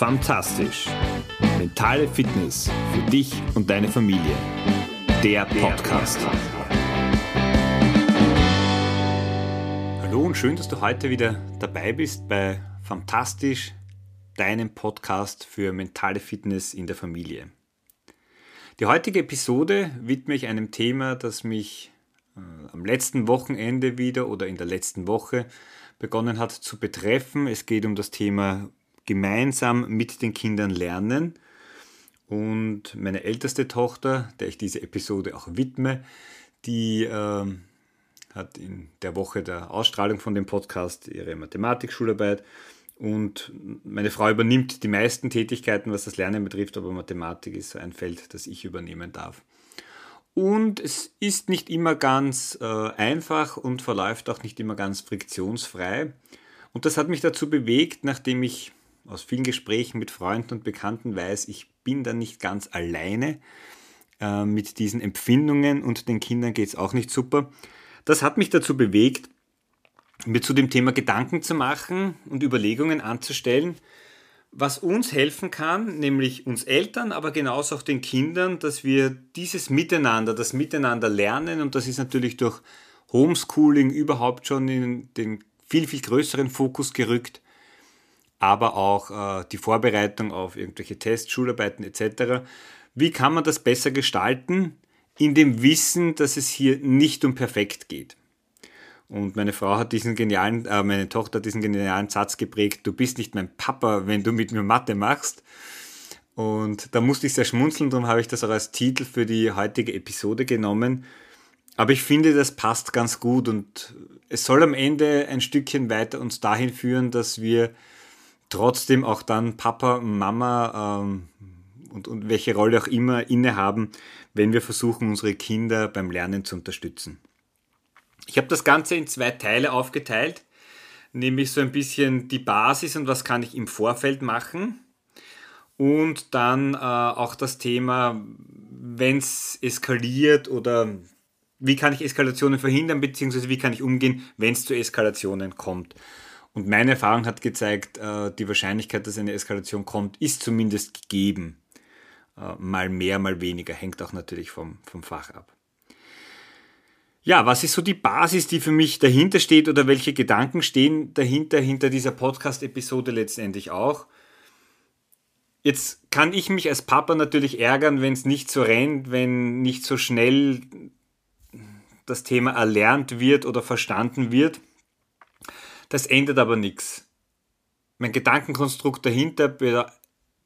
Fantastisch. Mentale Fitness für dich und deine Familie. Der Podcast. Hallo und schön, dass du heute wieder dabei bist bei Fantastisch, deinem Podcast für mentale Fitness in der Familie. Die heutige Episode widme ich einem Thema, das mich äh, am letzten Wochenende wieder oder in der letzten Woche begonnen hat zu betreffen. Es geht um das Thema gemeinsam mit den Kindern lernen. Und meine älteste Tochter, der ich diese Episode auch widme, die äh, hat in der Woche der Ausstrahlung von dem Podcast ihre Mathematikschularbeit und meine Frau übernimmt die meisten Tätigkeiten, was das Lernen betrifft, aber Mathematik ist so ein Feld, das ich übernehmen darf. Und es ist nicht immer ganz äh, einfach und verläuft auch nicht immer ganz friktionsfrei. Und das hat mich dazu bewegt, nachdem ich aus vielen Gesprächen mit Freunden und Bekannten weiß, ich bin da nicht ganz alleine äh, mit diesen Empfindungen und den Kindern geht es auch nicht super. Das hat mich dazu bewegt, mir zu dem Thema Gedanken zu machen und Überlegungen anzustellen, was uns helfen kann, nämlich uns Eltern, aber genauso auch den Kindern, dass wir dieses Miteinander, das Miteinander lernen und das ist natürlich durch Homeschooling überhaupt schon in den viel, viel größeren Fokus gerückt, aber auch äh, die Vorbereitung auf irgendwelche Tests, Schularbeiten etc. Wie kann man das besser gestalten, in dem Wissen, dass es hier nicht um perfekt geht? Und meine Frau hat diesen genialen, äh, meine Tochter hat diesen genialen Satz geprägt, du bist nicht mein Papa, wenn du mit mir Mathe machst. Und da musste ich sehr schmunzeln, darum habe ich das auch als Titel für die heutige Episode genommen. Aber ich finde, das passt ganz gut und es soll am Ende ein Stückchen weiter uns dahin führen, dass wir trotzdem auch dann Papa, Mama ähm, und, und welche Rolle auch immer innehaben, wenn wir versuchen, unsere Kinder beim Lernen zu unterstützen. Ich habe das Ganze in zwei Teile aufgeteilt, nämlich so ein bisschen die Basis und was kann ich im Vorfeld machen und dann äh, auch das Thema, wenn es eskaliert oder wie kann ich Eskalationen verhindern, beziehungsweise wie kann ich umgehen, wenn es zu Eskalationen kommt. Und meine Erfahrung hat gezeigt, äh, die Wahrscheinlichkeit, dass eine Eskalation kommt, ist zumindest gegeben. Äh, mal mehr, mal weniger, hängt auch natürlich vom, vom Fach ab. Ja, was ist so die Basis, die für mich dahinter steht oder welche Gedanken stehen dahinter, hinter dieser Podcast-Episode letztendlich auch? Jetzt kann ich mich als Papa natürlich ärgern, wenn es nicht so rennt, wenn nicht so schnell das Thema erlernt wird oder verstanden wird. Das ändert aber nichts. Mein Gedankenkonstrukt dahinter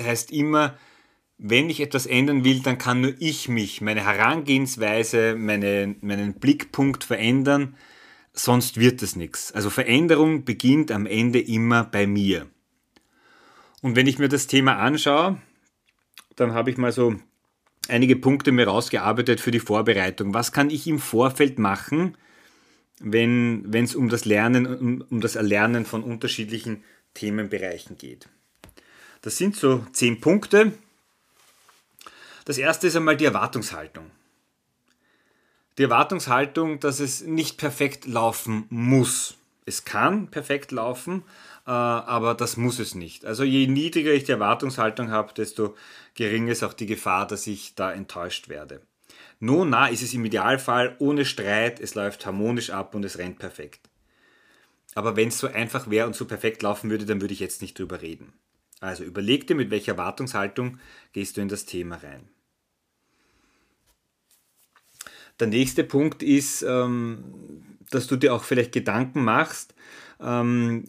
heißt immer, wenn ich etwas ändern will, dann kann nur ich mich, meine Herangehensweise, meine, meinen Blickpunkt verändern, sonst wird es nichts. Also Veränderung beginnt am Ende immer bei mir. Und wenn ich mir das Thema anschaue, dann habe ich mal so einige Punkte mir rausgearbeitet für die Vorbereitung. Was kann ich im Vorfeld machen, wenn es um das Lernen, um, um das Erlernen von unterschiedlichen Themenbereichen geht. Das sind so zehn Punkte. Das erste ist einmal die Erwartungshaltung. Die Erwartungshaltung, dass es nicht perfekt laufen muss. Es kann perfekt laufen, äh, aber das muss es nicht. Also je niedriger ich die Erwartungshaltung habe, desto geringer ist auch die Gefahr, dass ich da enttäuscht werde. Nona ist es im Idealfall ohne Streit, es läuft harmonisch ab und es rennt perfekt. Aber wenn es so einfach wäre und so perfekt laufen würde, dann würde ich jetzt nicht drüber reden. Also überleg dir, mit welcher Erwartungshaltung gehst du in das Thema rein. Der nächste Punkt ist, ähm, dass du dir auch vielleicht Gedanken machst ähm,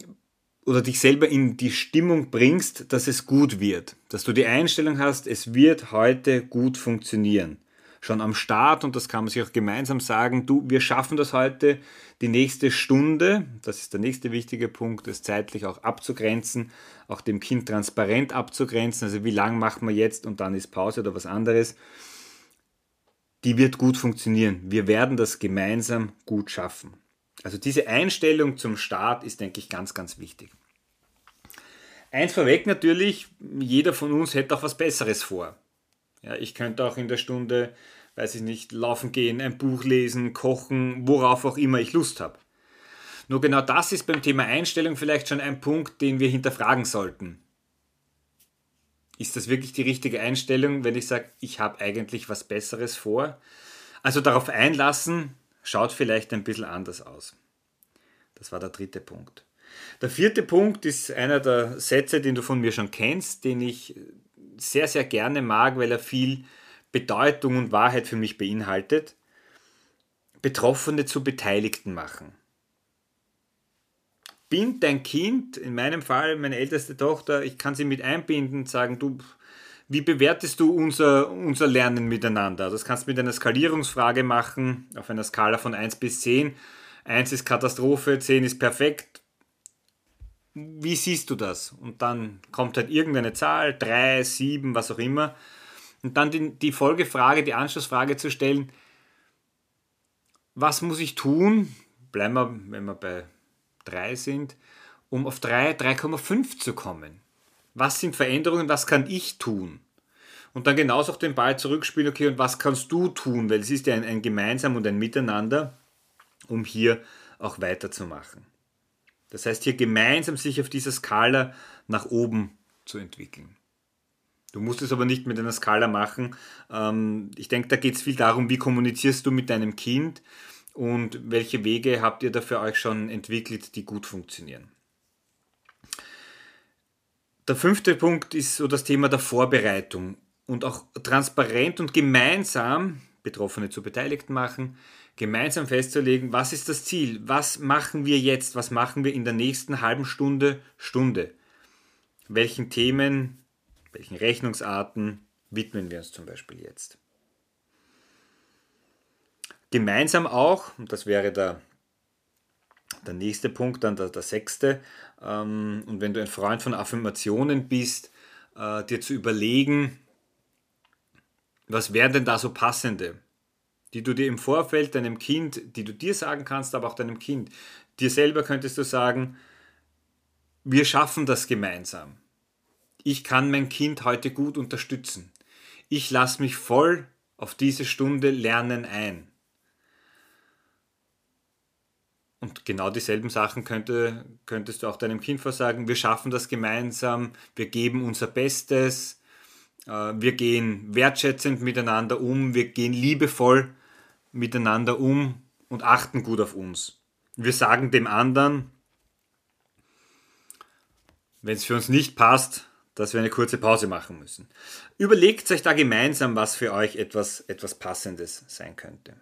oder dich selber in die Stimmung bringst, dass es gut wird. Dass du die Einstellung hast, es wird heute gut funktionieren schon am Start und das kann man sich auch gemeinsam sagen, du, wir schaffen das heute, die nächste Stunde, das ist der nächste wichtige Punkt, es zeitlich auch abzugrenzen, auch dem Kind transparent abzugrenzen, also wie lang machen wir jetzt und dann ist Pause oder was anderes, die wird gut funktionieren. Wir werden das gemeinsam gut schaffen. Also diese Einstellung zum Start ist, denke ich, ganz, ganz wichtig. Eins vorweg natürlich, jeder von uns hätte auch was Besseres vor. Ja, ich könnte auch in der Stunde, weiß ich nicht, laufen gehen, ein Buch lesen, kochen, worauf auch immer ich Lust habe. Nur genau das ist beim Thema Einstellung vielleicht schon ein Punkt, den wir hinterfragen sollten. Ist das wirklich die richtige Einstellung, wenn ich sage, ich habe eigentlich was Besseres vor? Also darauf einlassen, schaut vielleicht ein bisschen anders aus. Das war der dritte Punkt. Der vierte Punkt ist einer der Sätze, den du von mir schon kennst, den ich sehr, sehr gerne mag, weil er viel Bedeutung und Wahrheit für mich beinhaltet. Betroffene zu Beteiligten machen. Bind dein Kind, in meinem Fall meine älteste Tochter, ich kann sie mit einbinden und sagen, du, wie bewertest du unser, unser Lernen miteinander? Das kannst du mit einer Skalierungsfrage machen, auf einer Skala von 1 bis 10. 1 ist Katastrophe, 10 ist perfekt. Wie siehst du das? Und dann kommt halt irgendeine Zahl, 3, 7, was auch immer. Und dann die, die Folgefrage, die Anschlussfrage zu stellen, was muss ich tun? Bleiben wir, wenn wir bei 3 sind, um auf 3, 3,5 zu kommen. Was sind Veränderungen, was kann ich tun? Und dann genauso auch den Ball zurückspielen, okay, und was kannst du tun? Weil es ist ja ein, ein Gemeinsam und ein Miteinander, um hier auch weiterzumachen. Das heißt, hier gemeinsam sich auf dieser Skala nach oben zu entwickeln. Du musst es aber nicht mit einer Skala machen. Ähm, ich denke, da geht es viel darum, wie kommunizierst du mit deinem Kind und welche Wege habt ihr da für euch schon entwickelt, die gut funktionieren. Der fünfte Punkt ist so das Thema der Vorbereitung und auch transparent und gemeinsam Betroffene zu Beteiligten machen, gemeinsam festzulegen, was ist das Ziel, was machen wir jetzt, was machen wir in der nächsten halben Stunde, Stunde, welchen Themen, welchen Rechnungsarten widmen wir uns zum Beispiel jetzt. Gemeinsam auch, und das wäre der, der nächste Punkt, dann der, der sechste, ähm, und wenn du ein Freund von Affirmationen bist, äh, dir zu überlegen, was wären denn da so passende, die du dir im Vorfeld deinem Kind, die du dir sagen kannst, aber auch deinem Kind, dir selber könntest du sagen, wir schaffen das gemeinsam. Ich kann mein Kind heute gut unterstützen. Ich lasse mich voll auf diese Stunde Lernen ein. Und genau dieselben Sachen könnte, könntest du auch deinem Kind versagen. Wir schaffen das gemeinsam, wir geben unser Bestes, äh, wir gehen wertschätzend miteinander um, wir gehen liebevoll miteinander um und achten gut auf uns. Wir sagen dem anderen, wenn es für uns nicht passt, dass wir eine kurze Pause machen müssen. Überlegt euch da gemeinsam, was für euch etwas, etwas Passendes sein könnte.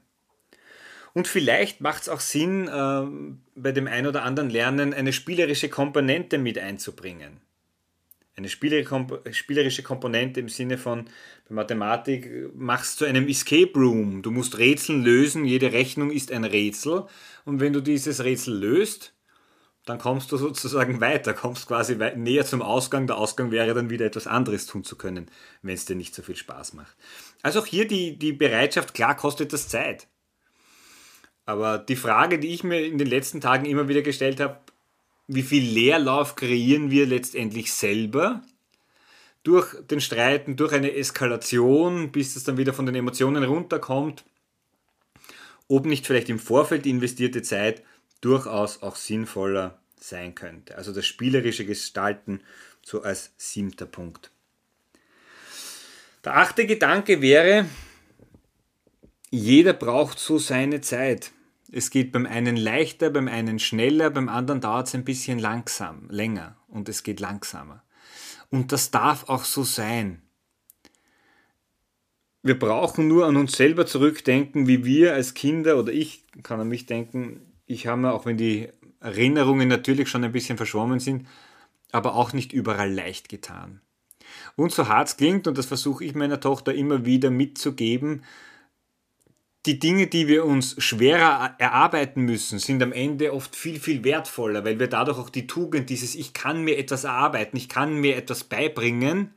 Und vielleicht macht es auch Sinn, äh, bei dem ein oder anderen Lernen eine spielerische Komponente mit einzubringen eine spielerische Komponente im Sinne von bei Mathematik machst zu einem Escape Room. Du musst Rätseln lösen, jede Rechnung ist ein Rätsel und wenn du dieses Rätsel löst, dann kommst du sozusagen weiter, kommst quasi näher zum Ausgang. Der Ausgang wäre dann wieder etwas anderes tun zu können, wenn es dir nicht so viel Spaß macht. Also auch hier die, die Bereitschaft, klar kostet das Zeit. Aber die Frage, die ich mir in den letzten Tagen immer wieder gestellt habe, wie viel Leerlauf kreieren wir letztendlich selber durch den Streiten, durch eine Eskalation, bis es dann wieder von den Emotionen runterkommt, ob nicht vielleicht im Vorfeld investierte Zeit durchaus auch sinnvoller sein könnte. Also das spielerische Gestalten so als siebter Punkt. Der achte Gedanke wäre, jeder braucht so seine Zeit. Es geht beim einen leichter, beim einen schneller, beim anderen dauert es ein bisschen langsam, länger und es geht langsamer. Und das darf auch so sein. Wir brauchen nur an uns selber zurückdenken, wie wir als Kinder oder ich kann an mich denken, ich habe mir, auch wenn die Erinnerungen natürlich schon ein bisschen verschwommen sind, aber auch nicht überall leicht getan. Und so hart es klingt, und das versuche ich meiner Tochter immer wieder mitzugeben, die Dinge, die wir uns schwerer erarbeiten müssen, sind am Ende oft viel, viel wertvoller, weil wir dadurch auch die Tugend, dieses Ich kann mir etwas erarbeiten, ich kann mir etwas beibringen,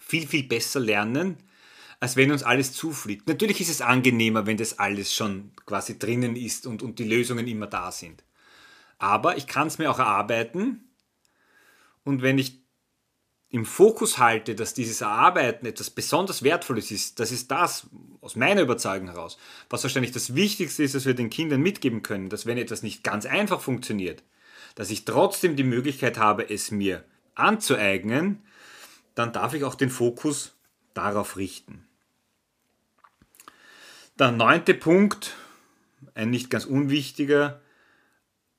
viel, viel besser lernen, als wenn uns alles zufliegt. Natürlich ist es angenehmer, wenn das alles schon quasi drinnen ist und, und die Lösungen immer da sind. Aber ich kann es mir auch erarbeiten und wenn ich im Fokus halte, dass dieses Erarbeiten etwas besonders Wertvolles ist, das ist das, aus meiner Überzeugung heraus, was wahrscheinlich das Wichtigste ist, was wir den Kindern mitgeben können, dass wenn etwas nicht ganz einfach funktioniert, dass ich trotzdem die Möglichkeit habe, es mir anzueignen, dann darf ich auch den Fokus darauf richten. Der neunte Punkt, ein nicht ganz unwichtiger,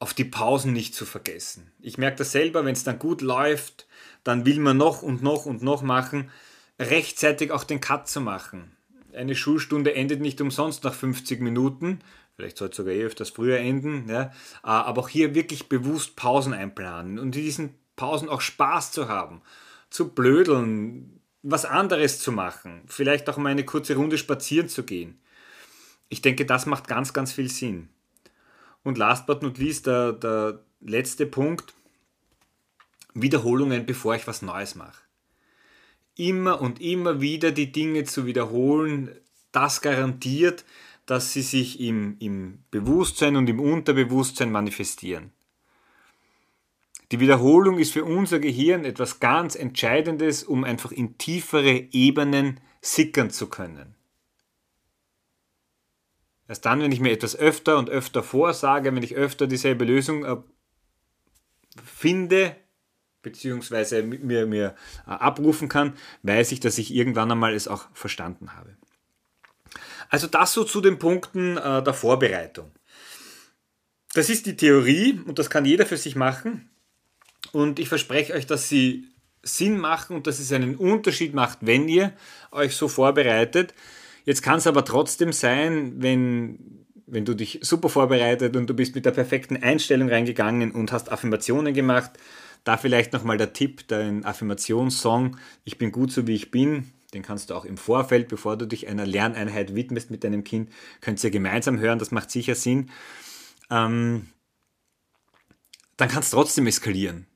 auf die Pausen nicht zu vergessen. Ich merke das selber, wenn es dann gut läuft, dann will man noch und noch und noch machen, rechtzeitig auch den Cut zu machen. Eine Schulstunde endet nicht umsonst nach 50 Minuten, vielleicht soll es sogar eh öfters früher enden, ja, aber auch hier wirklich bewusst Pausen einplanen und in diesen Pausen auch Spaß zu haben, zu blödeln, was anderes zu machen, vielleicht auch mal eine kurze Runde spazieren zu gehen. Ich denke, das macht ganz, ganz viel Sinn. Und last but not least, der, der letzte Punkt, Wiederholungen, bevor ich was Neues mache. Immer und immer wieder die Dinge zu wiederholen, das garantiert, dass sie sich im, im Bewusstsein und im Unterbewusstsein manifestieren. Die Wiederholung ist für unser Gehirn etwas ganz Entscheidendes, um einfach in tiefere Ebenen sickern zu können. Erst dann, wenn ich mir etwas öfter und öfter vorsage, wenn ich öfter dieselbe Lösung äh, finde, beziehungsweise mir, mir äh, abrufen kann, weiß ich, dass ich irgendwann einmal es auch verstanden habe. Also das so zu den Punkten äh, der Vorbereitung. Das ist die Theorie und das kann jeder für sich machen. Und ich verspreche euch, dass sie Sinn machen und dass es einen Unterschied macht, wenn ihr euch so vorbereitet. Jetzt kann es aber trotzdem sein, wenn, wenn du dich super vorbereitet und du bist mit der perfekten Einstellung reingegangen und hast Affirmationen gemacht, da vielleicht nochmal der Tipp, dein Affirmationssong, ich bin gut so wie ich bin, den kannst du auch im Vorfeld, bevor du dich einer Lerneinheit widmest mit deinem Kind, könnt ihr gemeinsam hören, das macht sicher Sinn. Ähm, dann kann es trotzdem eskalieren.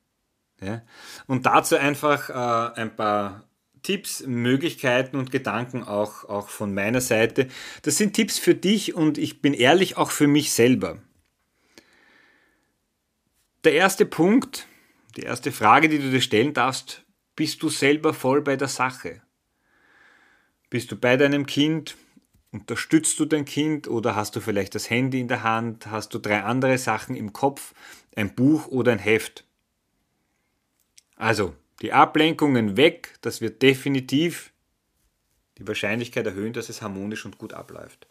Ja? Und dazu einfach äh, ein paar Tipps, Möglichkeiten und Gedanken auch, auch von meiner Seite. Das sind Tipps für dich und ich bin ehrlich auch für mich selber. Der erste Punkt, die erste Frage, die du dir stellen darfst, bist du selber voll bei der Sache? Bist du bei deinem Kind? Unterstützt du dein Kind oder hast du vielleicht das Handy in der Hand? Hast du drei andere Sachen im Kopf? Ein Buch oder ein Heft? Also, die Ablenkungen weg, das wird definitiv die Wahrscheinlichkeit erhöhen, dass es harmonisch und gut abläuft.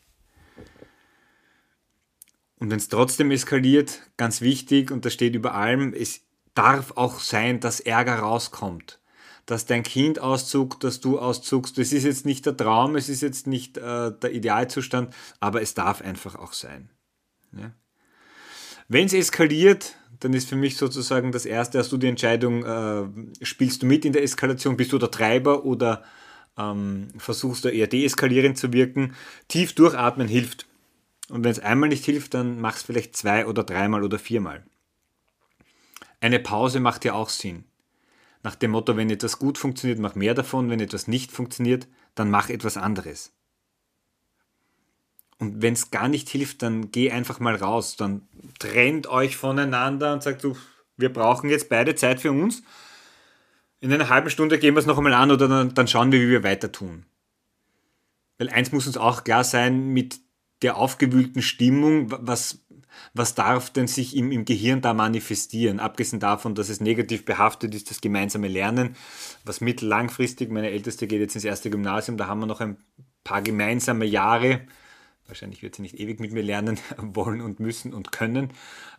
Und wenn es trotzdem eskaliert, ganz wichtig, und das steht über allem, es darf auch sein, dass Ärger rauskommt. Dass dein Kind auszuckt, dass du auszuckst. Das ist jetzt nicht der Traum, es ist jetzt nicht äh, der Idealzustand, aber es darf einfach auch sein. Ja? Wenn es eskaliert, dann ist für mich sozusagen das Erste, hast du die Entscheidung, äh, spielst du mit in der Eskalation, bist du der Treiber oder ähm, versuchst du eher deeskalierend zu wirken. Tief durchatmen hilft. Und wenn es einmal nicht hilft, dann mach es vielleicht zwei oder dreimal oder viermal. Eine Pause macht ja auch Sinn. Nach dem Motto, wenn etwas gut funktioniert, mach mehr davon, wenn etwas nicht funktioniert, dann mach etwas anderes. Und wenn es gar nicht hilft, dann geh einfach mal raus. Dann trennt euch voneinander und sagt, du, wir brauchen jetzt beide Zeit für uns. In einer halben Stunde gehen wir es noch einmal an oder dann, dann schauen wir, wie wir weiter tun. Weil eins muss uns auch klar sein, mit der aufgewühlten Stimmung, was, was darf denn sich im, im Gehirn da manifestieren? Abgesehen davon, dass es negativ behaftet ist, das gemeinsame Lernen, was mittellangfristig, meine Älteste geht jetzt ins erste Gymnasium, da haben wir noch ein paar gemeinsame Jahre, Wahrscheinlich wird sie nicht ewig mit mir lernen wollen und müssen und können,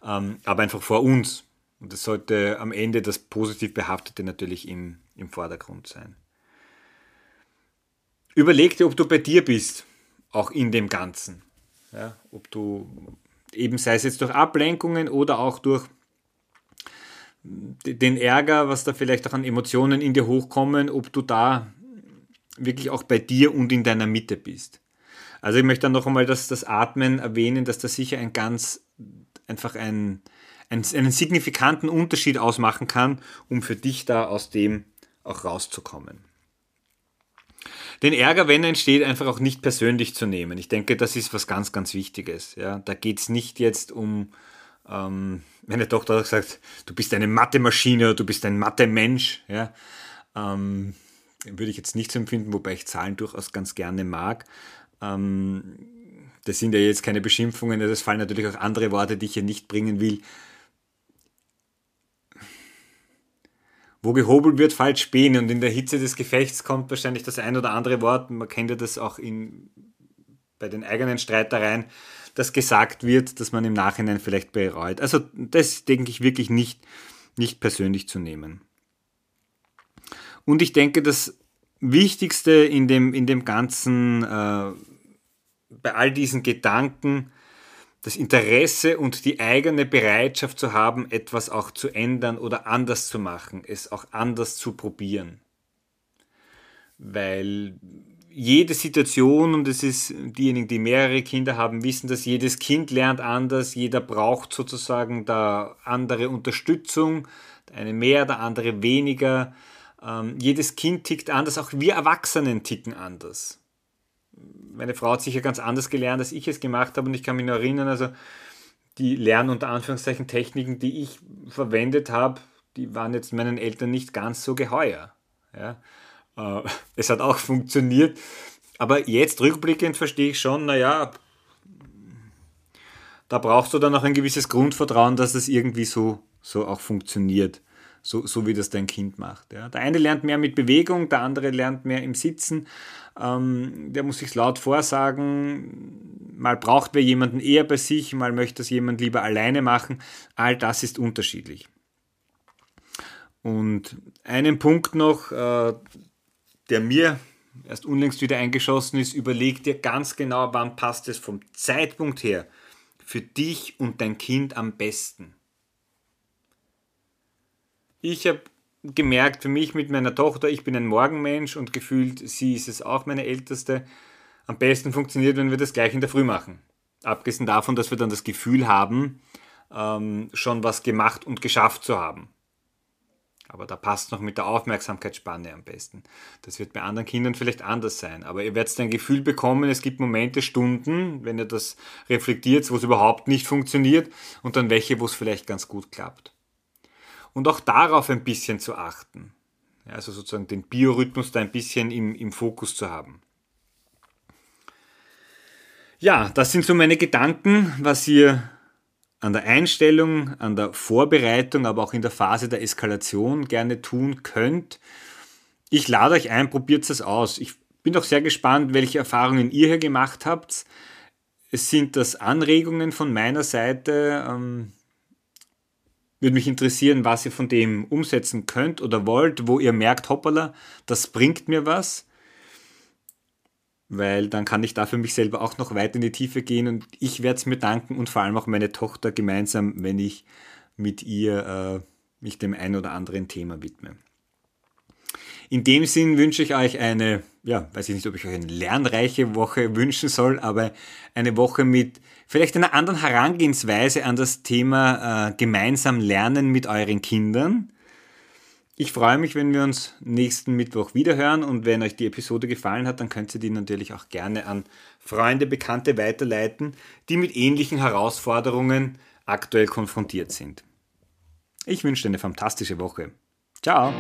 ähm, aber einfach vor uns. Und das sollte am Ende das positiv Behaftete natürlich im, im Vordergrund sein. Überleg dir, ob du bei dir bist, auch in dem Ganzen. Ja, ob du eben sei es jetzt durch Ablenkungen oder auch durch den Ärger, was da vielleicht auch an Emotionen in dir hochkommen, ob du da wirklich auch bei dir und in deiner Mitte bist. Also ich möchte dann noch einmal das, das Atmen erwähnen, dass das sicher ein ganz, einfach ein, ein, einen signifikanten Unterschied ausmachen kann, um für dich da aus dem auch rauszukommen. Den Ärger, wenn er entsteht, einfach auch nicht persönlich zu nehmen. Ich denke, das ist was ganz, ganz Wichtiges. Ja? Da geht es nicht jetzt um, ähm, meine Tochter sagt, du bist eine Mathe-Maschine du bist ein Mathe-Mensch. Ja? Ähm, würde ich jetzt nicht so empfinden, wobei ich Zahlen durchaus ganz gerne mag. Ähm, das sind ja jetzt keine Beschimpfungen, es fallen natürlich auch andere Worte, die ich hier nicht bringen will. wo gehobelt wird, falsch Späne. Und in der Hitze des Gefechts kommt wahrscheinlich das ein oder andere Wort, man kennt ja das auch in, bei den eigenen Streitereien, das gesagt wird, dass man im Nachhinein vielleicht bereut. Also das denke ich wirklich nicht, nicht persönlich zu nehmen. Und ich denke, das Wichtigste in dem, in dem Ganzen, äh, bei all diesen Gedanken, das Interesse und die eigene Bereitschaft zu haben, etwas auch zu ändern oder anders zu machen, es auch anders zu probieren. Weil jede Situation, und es ist diejenigen, die mehrere Kinder haben, wissen, dass jedes Kind lernt anders, jeder braucht sozusagen da andere Unterstützung, der eine mehr, der andere weniger. Ähm, jedes Kind tickt anders, auch wir Erwachsenen ticken anders. Meine Frau hat sicher ganz anders gelernt, als ich es gemacht habe, und ich kann mich nur erinnern, also die Lern- unter Anführungszeichen Techniken, die ich verwendet habe, die waren jetzt meinen Eltern nicht ganz so geheuer. Ja? Äh, es hat auch funktioniert. Aber jetzt rückblickend verstehe ich schon, naja, da brauchst du dann auch ein gewisses Grundvertrauen, dass das irgendwie so, so auch funktioniert. So, so wie das dein Kind macht. Ja. Der eine lernt mehr mit Bewegung, der andere lernt mehr im Sitzen. Ähm, der muss sich laut vorsagen. Mal braucht wer jemanden eher bei sich, mal möchte das jemand lieber alleine machen. All das ist unterschiedlich. Und einen Punkt noch, äh, der mir erst unlängst wieder eingeschossen ist, überleg dir ganz genau, wann passt es vom Zeitpunkt her für dich und dein Kind am besten. Ich habe gemerkt, für mich mit meiner Tochter, ich bin ein Morgenmensch und gefühlt, sie ist es auch, meine Älteste, am besten funktioniert, wenn wir das gleich in der Früh machen. Abgesehen davon, dass wir dann das Gefühl haben, ähm, schon was gemacht und geschafft zu haben. Aber da passt noch mit der Aufmerksamkeitsspanne am besten. Das wird bei anderen Kindern vielleicht anders sein. Aber ihr werdet ein Gefühl bekommen, es gibt Momente, Stunden, wenn ihr das reflektiert, wo es überhaupt nicht funktioniert und dann welche, wo es vielleicht ganz gut klappt. Und auch darauf ein bisschen zu achten. Also sozusagen den Biorhythmus da ein bisschen im, im Fokus zu haben. Ja, das sind so meine Gedanken, was ihr an der Einstellung, an der Vorbereitung, aber auch in der Phase der Eskalation gerne tun könnt. Ich lade euch ein, probiert es aus. Ich bin doch sehr gespannt, welche Erfahrungen ihr hier gemacht habt. Es sind das Anregungen von meiner Seite. Ähm, würde mich interessieren, was ihr von dem umsetzen könnt oder wollt, wo ihr merkt, hoppala, das bringt mir was weil dann kann ich da für mich selber auch noch weiter in die Tiefe gehen und ich werde es mir danken und vor allem auch meine Tochter gemeinsam, wenn ich mit ihr äh, mich dem ein oder anderen Thema widme. In dem Sinn wünsche ich euch eine, ja, weiß ich nicht, ob ich euch eine lernreiche Woche wünschen soll, aber eine Woche mit vielleicht einer anderen Herangehensweise an das Thema äh, gemeinsam lernen mit euren Kindern. Ich freue mich, wenn wir uns nächsten Mittwoch wiederhören und wenn euch die Episode gefallen hat, dann könnt ihr die natürlich auch gerne an Freunde, Bekannte weiterleiten, die mit ähnlichen Herausforderungen aktuell konfrontiert sind. Ich wünsche dir eine fantastische Woche. Ciao!